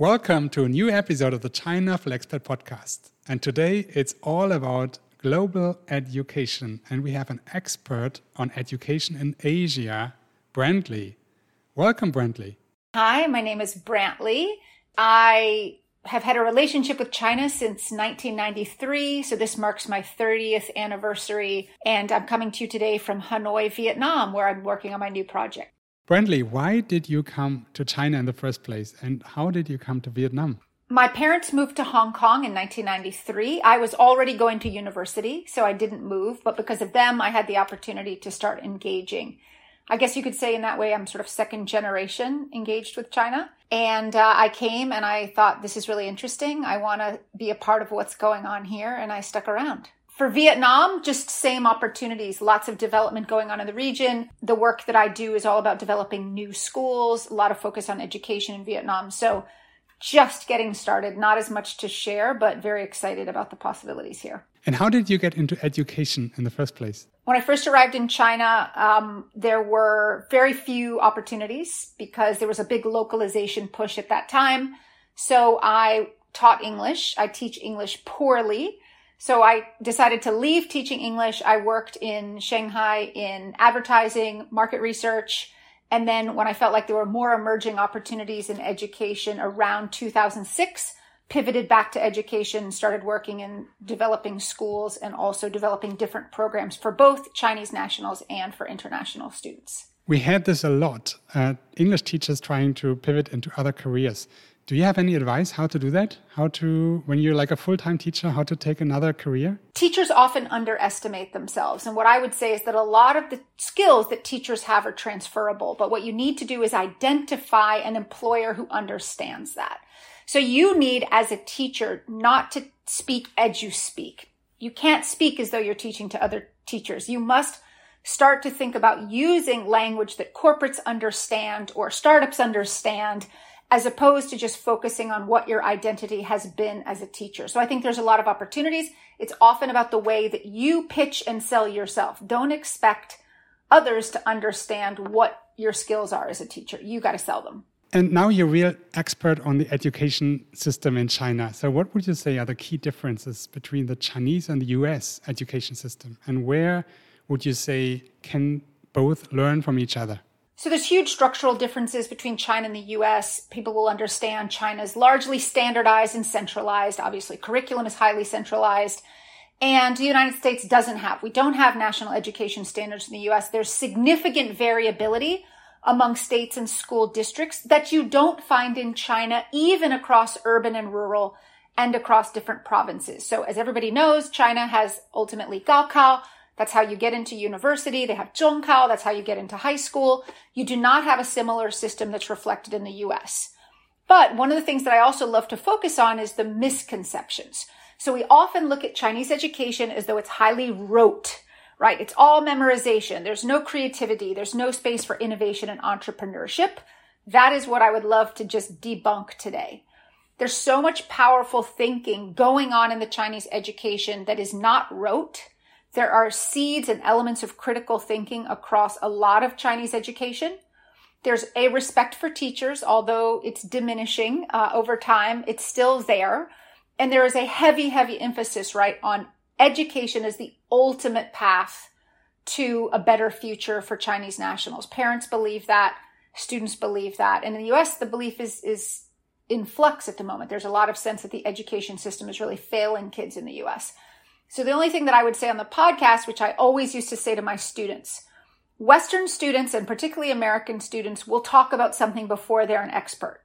Welcome to a new episode of the China Flexpat podcast. And today it's all about global education. And we have an expert on education in Asia, Brantley. Welcome, Brantley. Hi, my name is Brantley. I have had a relationship with China since 1993. So this marks my 30th anniversary. And I'm coming to you today from Hanoi, Vietnam, where I'm working on my new project. Brantley, why did you come to China in the first place and how did you come to Vietnam? My parents moved to Hong Kong in 1993. I was already going to university, so I didn't move, but because of them, I had the opportunity to start engaging. I guess you could say in that way, I'm sort of second generation engaged with China. And uh, I came and I thought, this is really interesting. I want to be a part of what's going on here. And I stuck around. For Vietnam, just same opportunities, lots of development going on in the region. The work that I do is all about developing new schools, a lot of focus on education in Vietnam. So just getting started, not as much to share, but very excited about the possibilities here. And how did you get into education in the first place? When I first arrived in China, um, there were very few opportunities because there was a big localization push at that time. So I taught English. I teach English poorly. So I decided to leave teaching English. I worked in Shanghai in advertising, market research. And then when I felt like there were more emerging opportunities in education around 2006, pivoted back to education, started working in developing schools and also developing different programs for both Chinese nationals and for international students. We had this a lot. Uh, English teachers trying to pivot into other careers. Do you have any advice how to do that? How to, when you're like a full time teacher, how to take another career? Teachers often underestimate themselves. And what I would say is that a lot of the skills that teachers have are transferable. But what you need to do is identify an employer who understands that. So you need, as a teacher, not to speak as you speak. You can't speak as though you're teaching to other teachers. You must start to think about using language that corporates understand or startups understand as opposed to just focusing on what your identity has been as a teacher. So I think there's a lot of opportunities. It's often about the way that you pitch and sell yourself. Don't expect others to understand what your skills are as a teacher. You got to sell them. And now you're a real expert on the education system in China. So, what would you say are the key differences between the Chinese and the US education system? And where would you say can both learn from each other? So there's huge structural differences between China and the US. People will understand China is largely standardized and centralized. Obviously, curriculum is highly centralized. And the United States doesn't have. We don't have national education standards in the US. There's significant variability among states and school districts that you don't find in China, even across urban and rural and across different provinces. So as everybody knows, China has ultimately Gaokao, that's how you get into university. They have Zhongkao. That's how you get into high school. You do not have a similar system that's reflected in the US. But one of the things that I also love to focus on is the misconceptions. So we often look at Chinese education as though it's highly rote, right? It's all memorization. There's no creativity. There's no space for innovation and entrepreneurship. That is what I would love to just debunk today. There's so much powerful thinking going on in the Chinese education that is not rote there are seeds and elements of critical thinking across a lot of Chinese education. There's a respect for teachers, although it's diminishing uh, over time, it's still there. And there is a heavy, heavy emphasis, right, on education as the ultimate path to a better future for Chinese nationals. Parents believe that, students believe that. And in the US, the belief is, is in flux at the moment. There's a lot of sense that the education system is really failing kids in the US. So the only thing that I would say on the podcast, which I always used to say to my students, Western students and particularly American students will talk about something before they're an expert.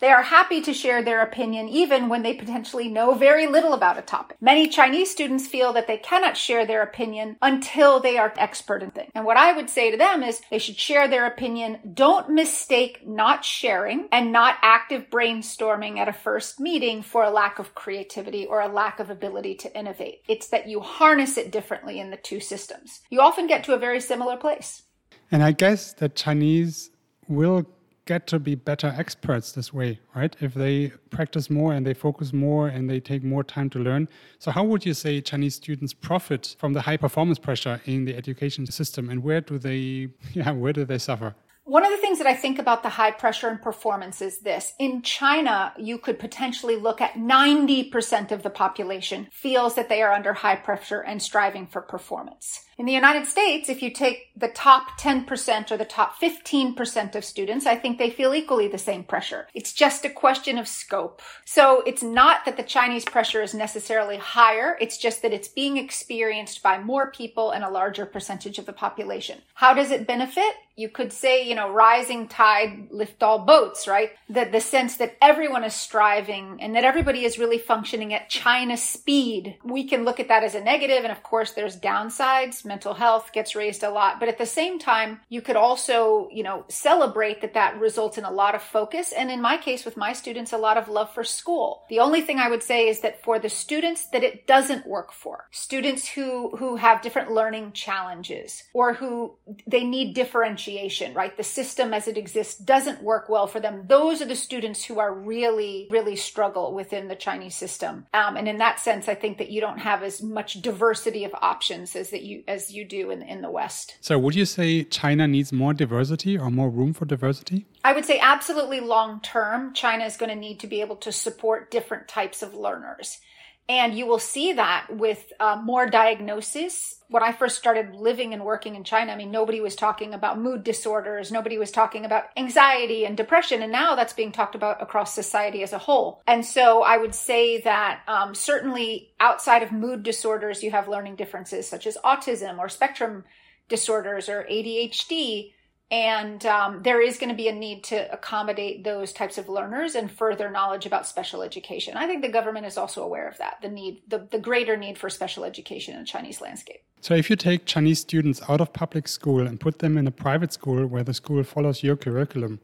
They are happy to share their opinion even when they potentially know very little about a topic. Many Chinese students feel that they cannot share their opinion until they are expert in things. And what I would say to them is they should share their opinion. Don't mistake not sharing and not active brainstorming at a first meeting for a lack of creativity or a lack of ability to innovate. It's that you harness it differently in the two systems. You often get to a very similar place. And I guess that Chinese will get to be better experts this way, right? If they practice more and they focus more and they take more time to learn. So, how would you say Chinese students profit from the high performance pressure in the education system, and where do they, yeah, where do they suffer? One of the things that I think about the high pressure and performance is this. In China, you could potentially look at 90% of the population feels that they are under high pressure and striving for performance. In the United States, if you take the top 10% or the top 15% of students, I think they feel equally the same pressure. It's just a question of scope. So it's not that the Chinese pressure is necessarily higher. It's just that it's being experienced by more people and a larger percentage of the population. How does it benefit? You could say, you know, rising tide lift all boats, right? That the sense that everyone is striving and that everybody is really functioning at China speed. We can look at that as a negative, And of course, there's downsides mental health gets raised a lot. But at the same time, you could also, you know, celebrate that that results in a lot of focus. And in my case, with my students, a lot of love for school. The only thing I would say is that for the students that it doesn't work for, students who, who have different learning challenges or who they need differentiation, right? The system as it exists doesn't work well for them. Those are the students who are really, really struggle within the Chinese system. Um, and in that sense, I think that you don't have as much diversity of options as that you, as as you do in, in the West. So, would you say China needs more diversity or more room for diversity? I would say absolutely long term, China is going to need to be able to support different types of learners. And you will see that with uh, more diagnosis. When I first started living and working in China, I mean, nobody was talking about mood disorders. Nobody was talking about anxiety and depression. And now that's being talked about across society as a whole. And so I would say that um, certainly outside of mood disorders, you have learning differences such as autism or spectrum disorders or ADHD and um, there is going to be a need to accommodate those types of learners and further knowledge about special education. I think the government is also aware of that, the need, the, the greater need for special education in the Chinese landscape. So if you take Chinese students out of public school and put them in a private school where the school follows your curriculum,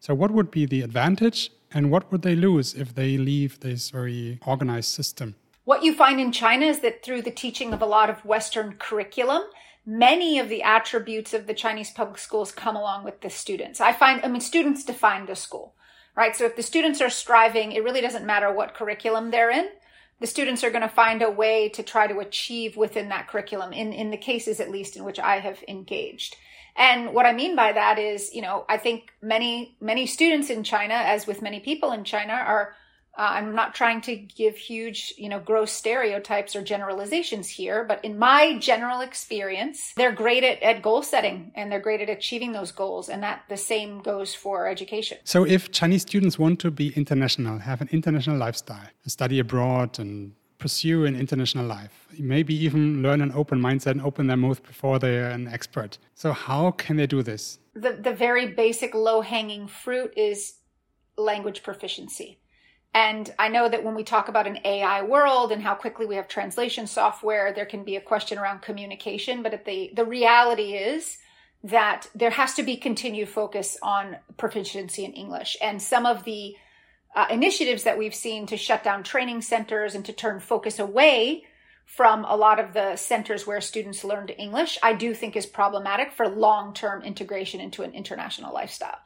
so what would be the advantage and what would they lose if they leave this very organized system? What you find in China is that through the teaching of a lot of Western curriculum, many of the attributes of the Chinese public schools come along with the students. I find, I mean, students define the school, right? So if the students are striving, it really doesn't matter what curriculum they're in. The students are going to find a way to try to achieve within that curriculum in, in the cases, at least in which I have engaged. And what I mean by that is, you know, I think many, many students in China, as with many people in China, are uh, I'm not trying to give huge, you know, gross stereotypes or generalizations here, but in my general experience, they're great at, at goal setting and they're great at achieving those goals. And that the same goes for education. So if Chinese students want to be international, have an international lifestyle, study abroad and pursue an international life, maybe even learn an open mindset and open their mouth before they're an expert. So how can they do this? The, the very basic low hanging fruit is language proficiency and I know that when we talk about an AI world and how quickly we have translation software, there can be a question around communication. But the, the reality is that there has to be continued focus on proficiency in English. And some of the uh, initiatives that we've seen to shut down training centers and to turn focus away from a lot of the centers where students learned English, I do think is problematic for long term integration into an international lifestyle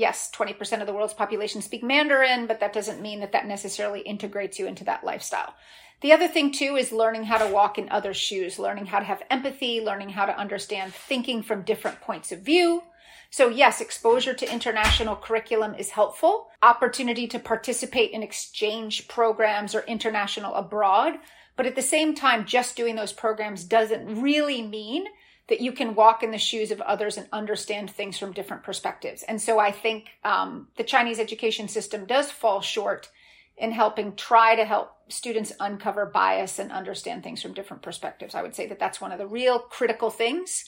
yes, 20% of the world's population speak Mandarin, but that doesn't mean that that necessarily integrates you into that lifestyle. The other thing too is learning how to walk in other shoes, learning how to have empathy, learning how to understand thinking from different points of view. So yes, exposure to international curriculum is helpful. Opportunity to participate in exchange programs or international abroad. But at the same time, just doing those programs doesn't really mean that you can walk in the shoes of others and understand things from different perspectives. And so I think um, the Chinese education system does fall short in helping try to help students uncover bias and understand things from different perspectives. I would say that that's one of the real critical things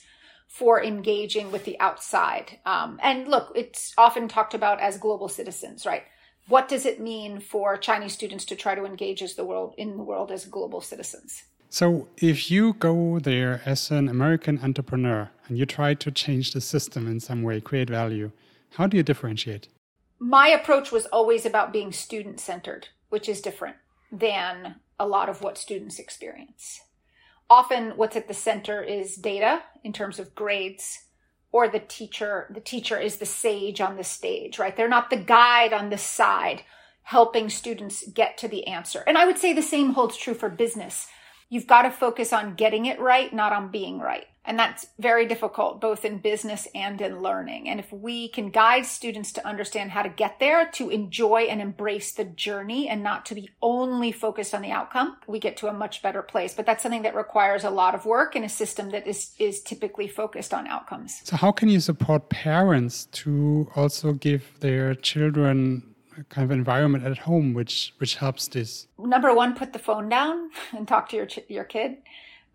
for engaging with the outside. Um, and look, it's often talked about as global citizens, right? What does it mean for Chinese students to try to engage as the world in the world as global citizens? So, if you go there as an American entrepreneur and you try to change the system in some way, create value, how do you differentiate? My approach was always about being student centered, which is different than a lot of what students experience. Often, what's at the center is data in terms of grades, or the teacher. The teacher is the sage on the stage, right? They're not the guide on the side helping students get to the answer. And I would say the same holds true for business You've got to focus on getting it right, not on being right. And that's very difficult, both in business and in learning. And if we can guide students to understand how to get there, to enjoy and embrace the journey and not to be only focused on the outcome, we get to a much better place. But that's something that requires a lot of work in a system that is, is typically focused on outcomes. So, how can you support parents to also give their children kind of environment at home which which helps this number one put the phone down and talk to your your kid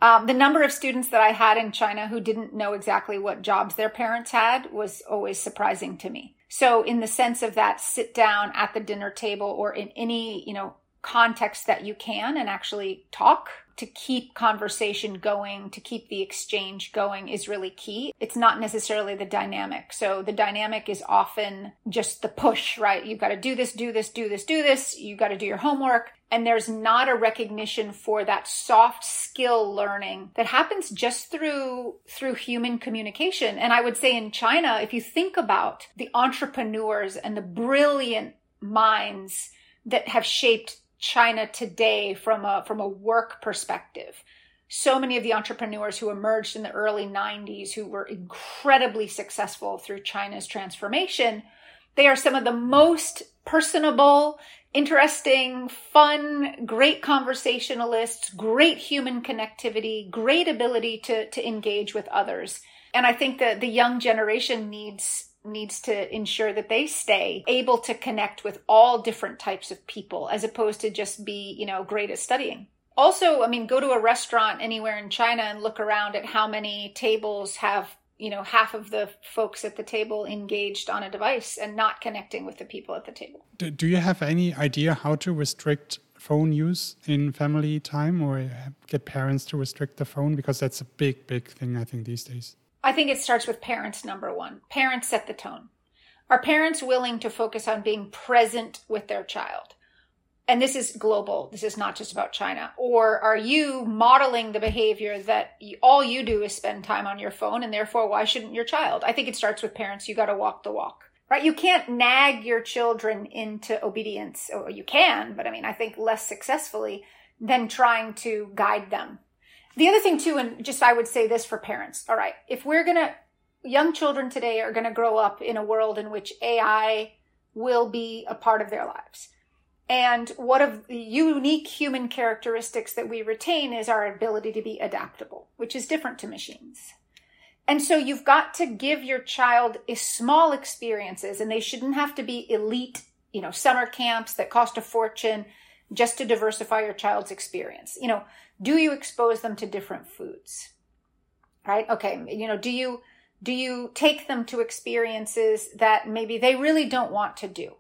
um, the number of students that I had in China who didn't know exactly what jobs their parents had was always surprising to me. So, in the sense of that, sit down at the dinner table or in any, you know, context that you can and actually talk to keep conversation going, to keep the exchange going is really key. It's not necessarily the dynamic. So the dynamic is often just the push, right? You've got to do this, do this, do this, do this. You've got to do your homework. And there's not a recognition for that soft skill learning that happens just through, through human communication. And I would say in China, if you think about the entrepreneurs and the brilliant minds that have shaped China today from a from a work perspective. So many of the entrepreneurs who emerged in the early 90s who were incredibly successful through China's transformation, they are some of the most personable, interesting, fun, great conversationalists, great human connectivity, great ability to to engage with others. And I think that the young generation needs needs to ensure that they stay able to connect with all different types of people as opposed to just be, you know, great at studying. Also, I mean, go to a restaurant anywhere in China and look around at how many tables have, you know, half of the folks at the table engaged on a device and not connecting with the people at the table. Do, do you have any idea how to restrict phone use in family time or get parents to restrict the phone? Because that's a big, big thing, I think, these days. I think it starts with parents, number one. Parents set the tone. Are parents willing to focus on being present with their child? And this is global. This is not just about China. Or are you modeling the behavior that all you do is spend time on your phone and therefore why shouldn't your child? I think it starts with parents. You got to walk the walk, right? You can't nag your children into obedience. Or you can, but I mean, I think less successfully than trying to guide them the other thing too, and just I would say this for parents. All right. If we're going to, young children today are going to grow up in a world in which AI will be a part of their lives. And one of the unique human characteristics that we retain is our ability to be adaptable, which is different to machines. And so you've got to give your child a small experiences and they shouldn't have to be elite, you know, summer camps that cost a fortune just to diversify your child's experience. You know, do you expose them to different foods? Right? Okay, you know, do you do you take them to experiences that maybe they really don't want to do?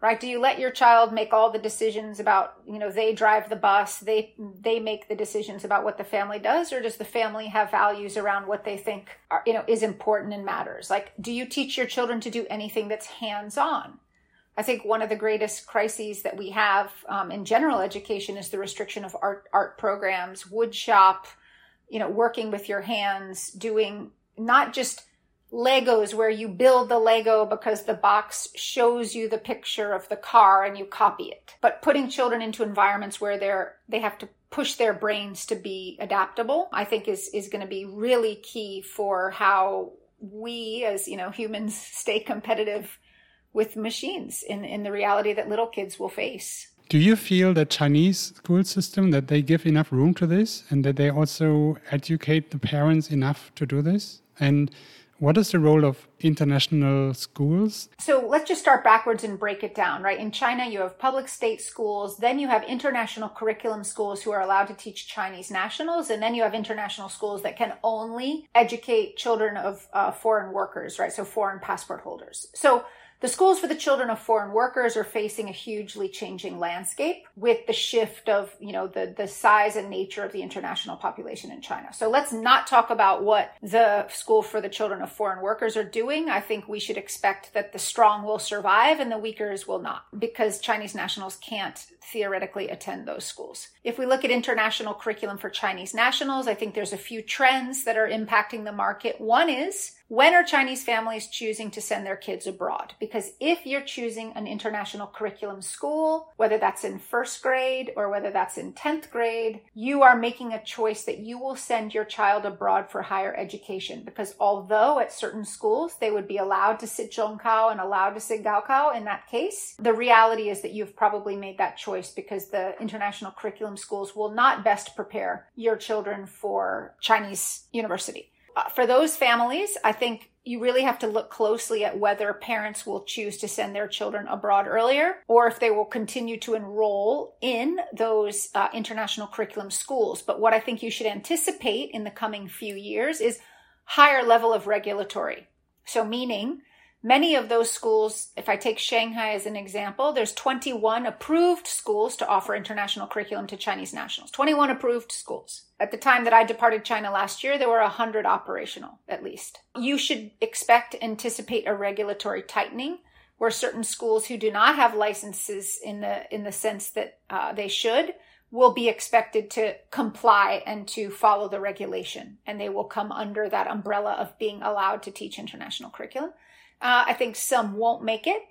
Right? Do you let your child make all the decisions about, you know, they drive the bus, they they make the decisions about what the family does or does the family have values around what they think are, you know, is important and matters? Like do you teach your children to do anything that's hands-on? I think one of the greatest crises that we have um, in general education is the restriction of art art programs, wood shop, you know, working with your hands, doing not just Legos where you build the Lego because the box shows you the picture of the car and you copy it, but putting children into environments where they're they have to push their brains to be adaptable, I think is is going to be really key for how we as you know humans stay competitive with machines in, in the reality that little kids will face. Do you feel the Chinese school system that they give enough room to this and that they also educate the parents enough to do this? And what is the role of international schools? So let's just start backwards and break it down, right? In China, you have public state schools, then you have international curriculum schools who are allowed to teach Chinese nationals, and then you have international schools that can only educate children of uh, foreign workers, right? So foreign passport holders. So the schools for the children of foreign workers are facing a hugely changing landscape with the shift of, you know, the, the size and nature of the international population in China. So let's not talk about what the school for the children of foreign workers are doing. I think we should expect that the strong will survive and the weakers will not because Chinese nationals can't theoretically attend those schools. If we look at international curriculum for Chinese nationals, I think there's a few trends that are impacting the market. One is when are Chinese families choosing to send their kids abroad? Because if you're choosing an international curriculum school, whether that's in first grade or whether that's in 10th grade, you are making a choice that you will send your child abroad for higher education. Because although at certain schools they would be allowed to sit Zhongkao and allowed to sit Gaokao in that case, the reality is that you've probably made that choice because the international curriculum schools will not best prepare your children for Chinese university. Uh, for those families, I think you really have to look closely at whether parents will choose to send their children abroad earlier or if they will continue to enroll in those uh, international curriculum schools. But what I think you should anticipate in the coming few years is higher level of regulatory. So meaning Many of those schools, if I take Shanghai as an example, there's 21 approved schools to offer international curriculum to Chinese nationals. 21 approved schools. At the time that I departed China last year, there were 100 operational, at least. You should expect, anticipate a regulatory tightening where certain schools who do not have licenses in the, in the sense that uh, they should will be expected to comply and to follow the regulation. And they will come under that umbrella of being allowed to teach international curriculum. Uh, I think some won't make it.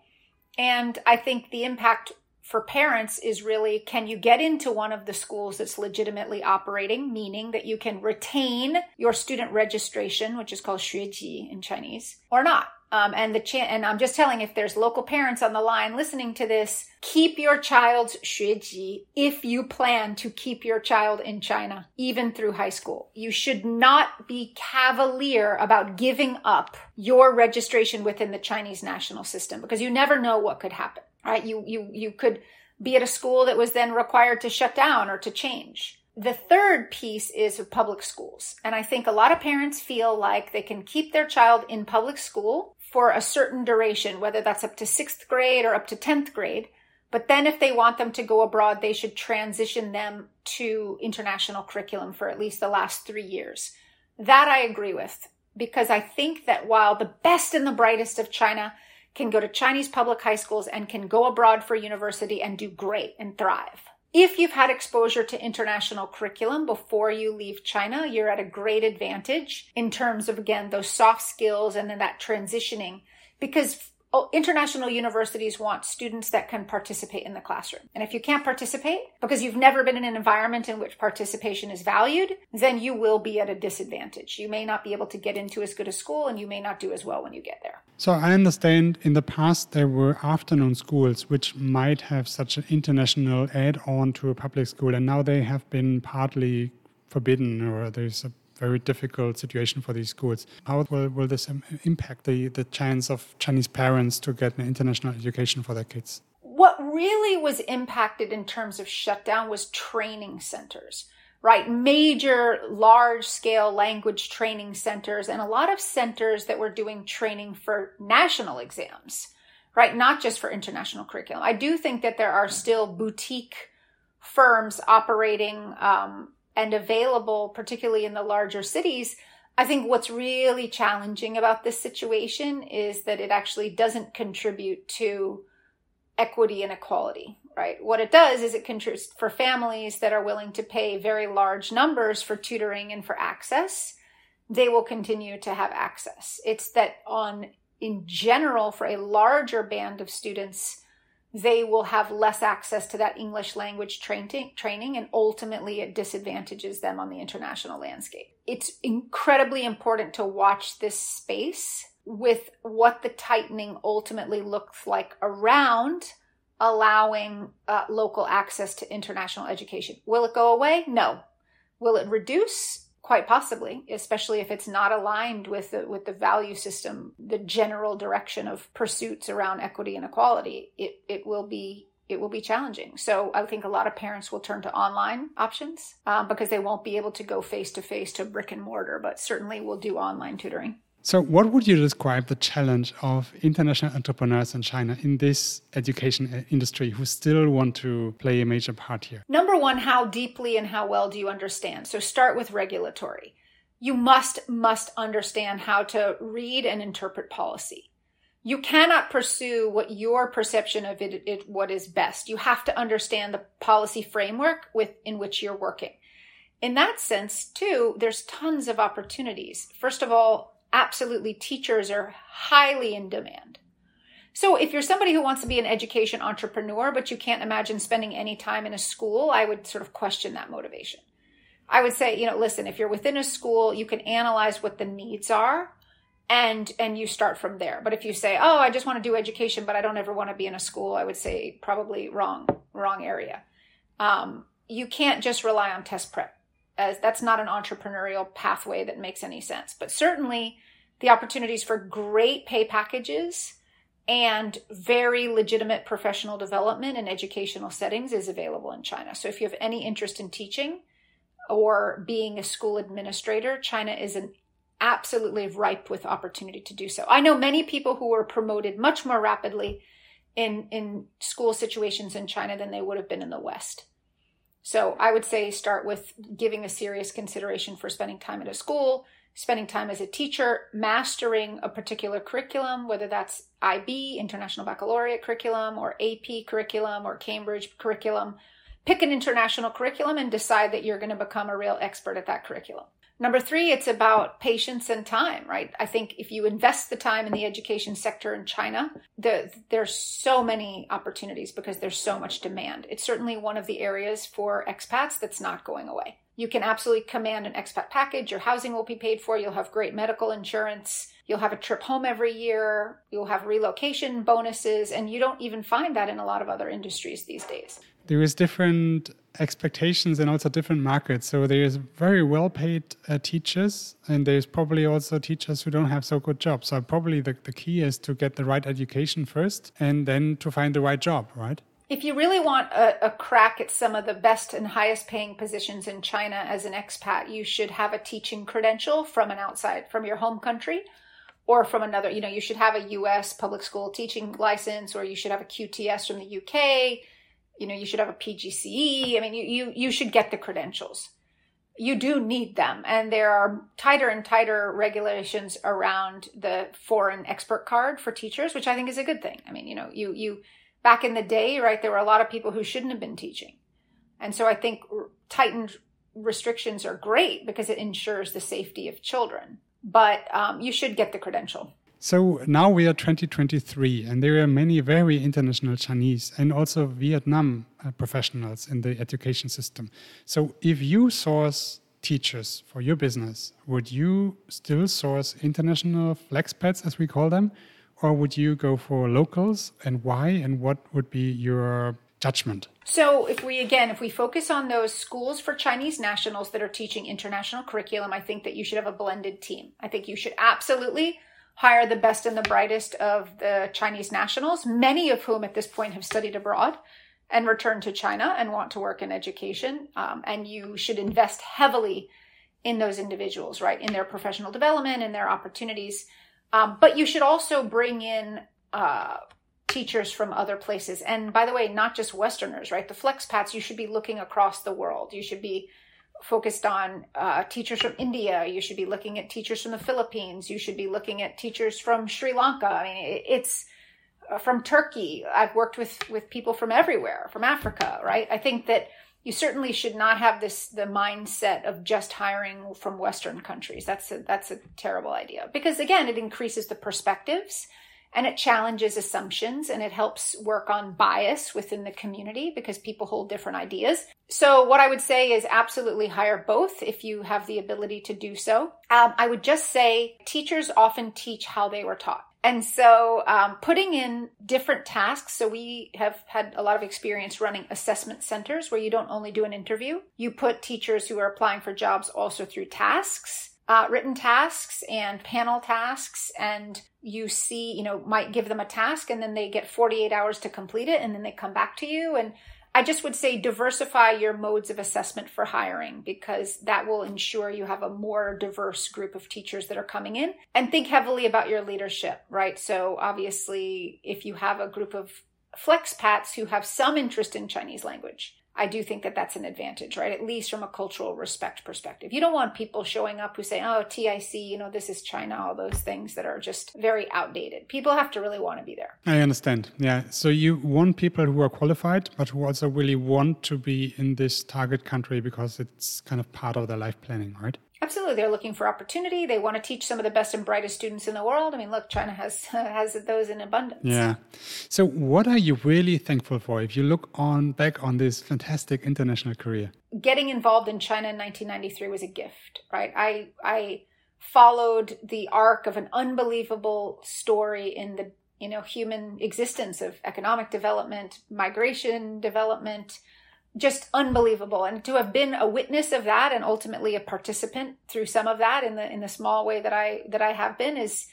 And I think the impact for parents is really can you get into one of the schools that's legitimately operating, meaning that you can retain your student registration, which is called xueji in Chinese, or not. Um, and the cha- and I'm just telling if there's local parents on the line listening to this, keep your child's xueji if you plan to keep your child in China even through high school. You should not be cavalier about giving up your registration within the Chinese national system because you never know what could happen. Right? You you you could be at a school that was then required to shut down or to change. The third piece is public schools. And I think a lot of parents feel like they can keep their child in public school for a certain duration, whether that's up to sixth grade or up to 10th grade. But then if they want them to go abroad, they should transition them to international curriculum for at least the last three years. That I agree with because I think that while the best and the brightest of China can go to Chinese public high schools and can go abroad for university and do great and thrive. If you've had exposure to international curriculum before you leave China, you're at a great advantage in terms of, again, those soft skills and then that transitioning because oh, international universities want students that can participate in the classroom. And if you can't participate because you've never been in an environment in which participation is valued, then you will be at a disadvantage. You may not be able to get into as good a school and you may not do as well when you get there. So I understand in the past there were afternoon schools which might have such an international add on to a public school, and now they have been partly forbidden or there's a very difficult situation for these schools. How will, will this impact the, the chance of Chinese parents to get an international education for their kids? What really was impacted in terms of shutdown was training centers right? Major large scale language training centers and a lot of centers that were doing training for national exams, right? Not just for international curriculum. I do think that there are still boutique firms operating um, and available, particularly in the larger cities. I think what's really challenging about this situation is that it actually doesn't contribute to equity and equality, right? What it does is it contributes for families that are willing to pay very large numbers for tutoring and for access, they will continue to have access. It's that on in general for a larger band of students, they will have less access to that English language training, and ultimately it disadvantages them on the international landscape. It's incredibly important to watch this space with what the tightening ultimately looks like around allowing uh, local access to international education. Will it go away? No. Will it reduce? Quite possibly, especially if it's not aligned with the, with the value system, the general direction of pursuits around equity and equality. It it will be it will be challenging. So I think a lot of parents will turn to online options um, because they won't be able to go face to face to brick and mortar, but certainly will do online tutoring. So, what would you describe the challenge of international entrepreneurs in China in this education uh, industry who still want to play a major part here? Number one, how deeply and how well do you understand? So, start with regulatory. You must, must understand how to read and interpret policy. You cannot pursue what your perception of it, it what is best. You have to understand the policy framework with, in which you're working. In that sense, too, there's tons of opportunities. First of all, absolutely teachers are highly in demand. So if you're somebody who wants to be an education entrepreneur, but you can't imagine spending any time in a school, I would sort of question that motivation. I would say, you know, listen, if you're within a school, you can analyze what the needs are and and you start from there. But if you say, "Oh, I just want to do education, but I don't ever want to be in a school," I would say probably wrong, wrong area. Um, you can't just rely on test prep as that's not an entrepreneurial pathway that makes any sense. But certainly, the opportunities for great pay packages and very legitimate professional development in educational settings is available in China. So if you have any interest in teaching or being a school administrator, China is an absolutely ripe with opportunity to do so. I know many people who were promoted much more rapidly in in school situations in China than they would have been in the West. So I would say start with giving a serious consideration for spending time at a school, spending time as a teacher, mastering a particular curriculum, whether that's IB, International Baccalaureate curriculum, or AP curriculum, or Cambridge curriculum. Pick an international curriculum and decide that you're going to become a real expert at that curriculum. Number three, it's about patience and time, right? I think if you invest the time in the education sector in China, the, there's so many opportunities because there's so much demand. It's certainly one of the areas for expats that's not going away. You can absolutely command an expat package. Your housing will be paid for. You'll have great medical insurance. You'll have a trip home every year. You'll have relocation bonuses. And you don't even find that in a lot of other industries these days there is different expectations and also different markets. So there's very well paid uh, teachers, and there's probably also teachers who don't have so good jobs. So probably the, the key is to get the right education first and then to find the right job, right? If you really want a, a crack at some of the best and highest paying positions in China as an expat, you should have a teaching credential from an outside, from your home country or from another, you know, you should have a US public school teaching license or you should have a QTS from the UK you know you should have a pgce i mean you you, you should get the credentials. You do need them. And there are tighter and tighter regulations around the foreign expert card for teachers which i think is a good thing. I mean you know you you back in the day right there were a lot of people who shouldn't have been teaching. And so i think tightened restrictions are great because it ensures the safety of children. But um, you should get the credential so now we are 2023, and there are many very international Chinese and also Vietnam uh, professionals in the education system. So if you source teachers for your business, would you still source international flexpats, as we call them, or would you go for locals, and why, and what would be your judgment? So, if we again, if we focus on those schools for Chinese nationals that are teaching international curriculum, I think that you should have a blended team. I think you should absolutely hire the best and the brightest of the Chinese nationals, many of whom at this point have studied abroad and returned to China and want to work in education. Um, and you should invest heavily in those individuals, right, in their professional development and their opportunities. Um, but you should also bring in uh, teachers from other places. And by the way, not just Westerners, right? The flexpats, you should be looking across the world. You should be focused on uh, teachers from India. You should be looking at teachers from the Philippines. You should be looking at teachers from Sri Lanka. I mean, it's uh, from Turkey. I've worked with with people from everywhere, from Africa, right? I think that you certainly should not have this the mindset of just hiring from Western countries. That's a, that's a terrible idea because again, it increases the perspectives and it challenges assumptions and it helps work on bias within the community because people hold different ideas. So, what I would say is absolutely hire both if you have the ability to do so. Um, I would just say teachers often teach how they were taught. And so, um, putting in different tasks. So, we have had a lot of experience running assessment centers where you don't only do an interview, you put teachers who are applying for jobs also through tasks uh, written tasks and panel tasks and you see you know might give them a task and then they get 48 hours to complete it and then they come back to you. And i just would say diversify your modes of assessment for hiring because that will ensure you have a more diverse group of teachers that are coming in. And think heavily about your leadership right? So obviously if you have a group of flexpats who have some interest in chinese language I do think that that's an advantage, right? At least from a cultural respect perspective. You don't want people showing up who say, oh, TIC, you know, this is China, all those things that are just very outdated. People have to really want to be there. I understand. Yeah. So you want people who are qualified, but who also really want to be in this target country because it's kind of part of their life planning, right? Absolutely, they're looking for opportunity. They want to teach some of the best and brightest students in the world. I mean, look, China has has those in abundance. Yeah. So, what are you really thankful for if you look on back on this fantastic international career? Getting involved in China in 1993 was a gift, right? I I followed the arc of an unbelievable story in the you know human existence of economic development, migration development just unbelievable. And to have been a witness of that and ultimately a participant through some of that in the in the small way that i that i have been is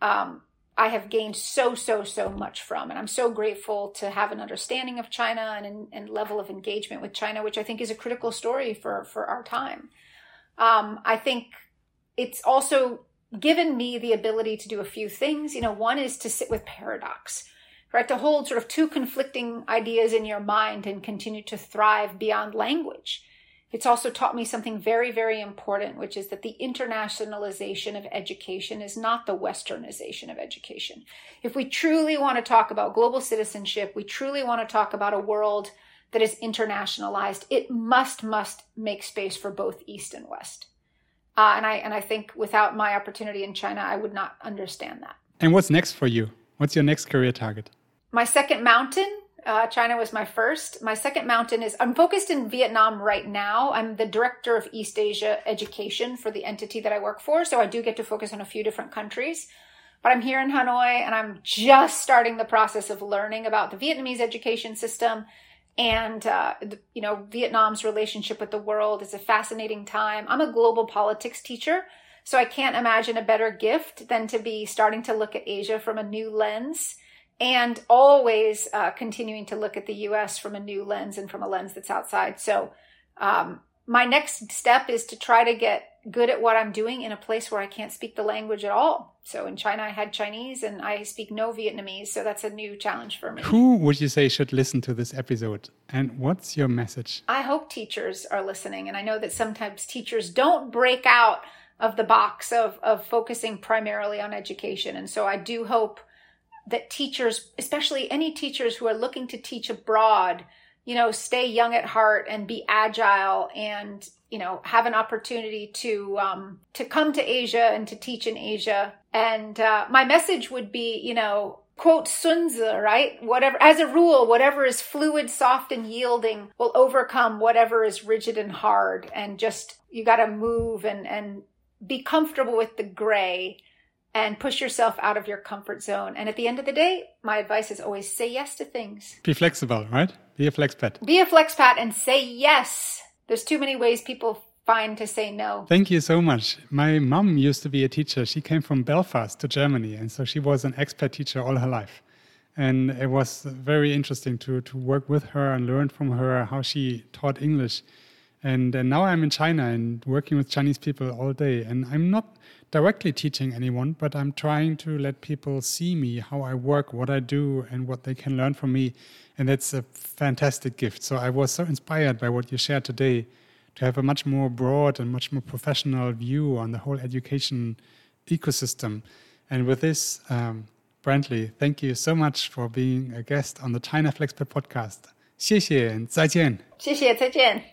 um, i have gained so so so much from. And i'm so grateful to have an understanding of china and and level of engagement with china which i think is a critical story for for our time. Um, i think it's also given me the ability to do a few things. You know one is to sit with paradox right? To hold sort of two conflicting ideas in your mind and continue to thrive beyond language. It's also taught me something very, very important, which is that the internationalization of education is not the westernization of education. If we truly want to talk about global citizenship, we truly want to talk about a world that is internationalized, it must, must make space for both East and West. Uh, and I and I think without my opportunity in China, I would not understand that. And what's next for you? What's your next career target? My second mountain uh, China was my first. My second mountain is I'm focused in Vietnam right now. I'm the director of East Asia education for the entity that I work for. So I do get to focus on a few different countries. But I'm here in Hanoi and I'm just starting the process of learning about the Vietnamese education system. And, uh, you know, Vietnam's relationship with the world is a fascinating time. I'm a global politics teacher. So I can't imagine a better gift than to be starting to look at Asia from a new lens and always uh, continuing to look at the US from a new lens and from a lens that's outside. So, um, my next step is to try to get good at what I'm doing in a place where I can't speak the language at all. So in China, I had Chinese and I speak no Vietnamese. So that's a new challenge for me. Who would you say should listen to this episode? And what's your message? I hope teachers are listening. And I know that sometimes teachers don't break out of the box of, of focusing primarily on education. And so I do hope that teachers, especially any teachers who are looking to teach abroad, you know, stay young at heart and be agile and you know have an opportunity to um, to come to Asia and to teach in Asia. And uh, my message would be, you know, quote Sun Tzu, right? Whatever, as a rule, whatever is fluid, soft, and yielding will overcome whatever is rigid and hard. And just you got to move and and be comfortable with the gray and push yourself out of your comfort zone. And at the end of the day, my advice is always say yes to things. Be flexible, right? Be a flexpat. Be a flexpat and say yes. There's too many ways people find to say no. Thank you so much. My mom used to be a teacher. She came from Belfast to Germany, and so she was an expat teacher all her life. And it was very interesting to, to work with her and learn from her how she taught English. And, and now I'm in China and working with Chinese people all day. And I'm not directly teaching anyone, but I'm trying to let people see me, how I work, what I do, and what they can learn from me. And that's a fantastic gift. So I was so inspired by what you shared today to have a much more broad and much more professional view on the whole education ecosystem. And with this, um, Brantley, thank you so much for being a guest on the China Flexpat podcast. 谢谢，再见。谢谢，再见。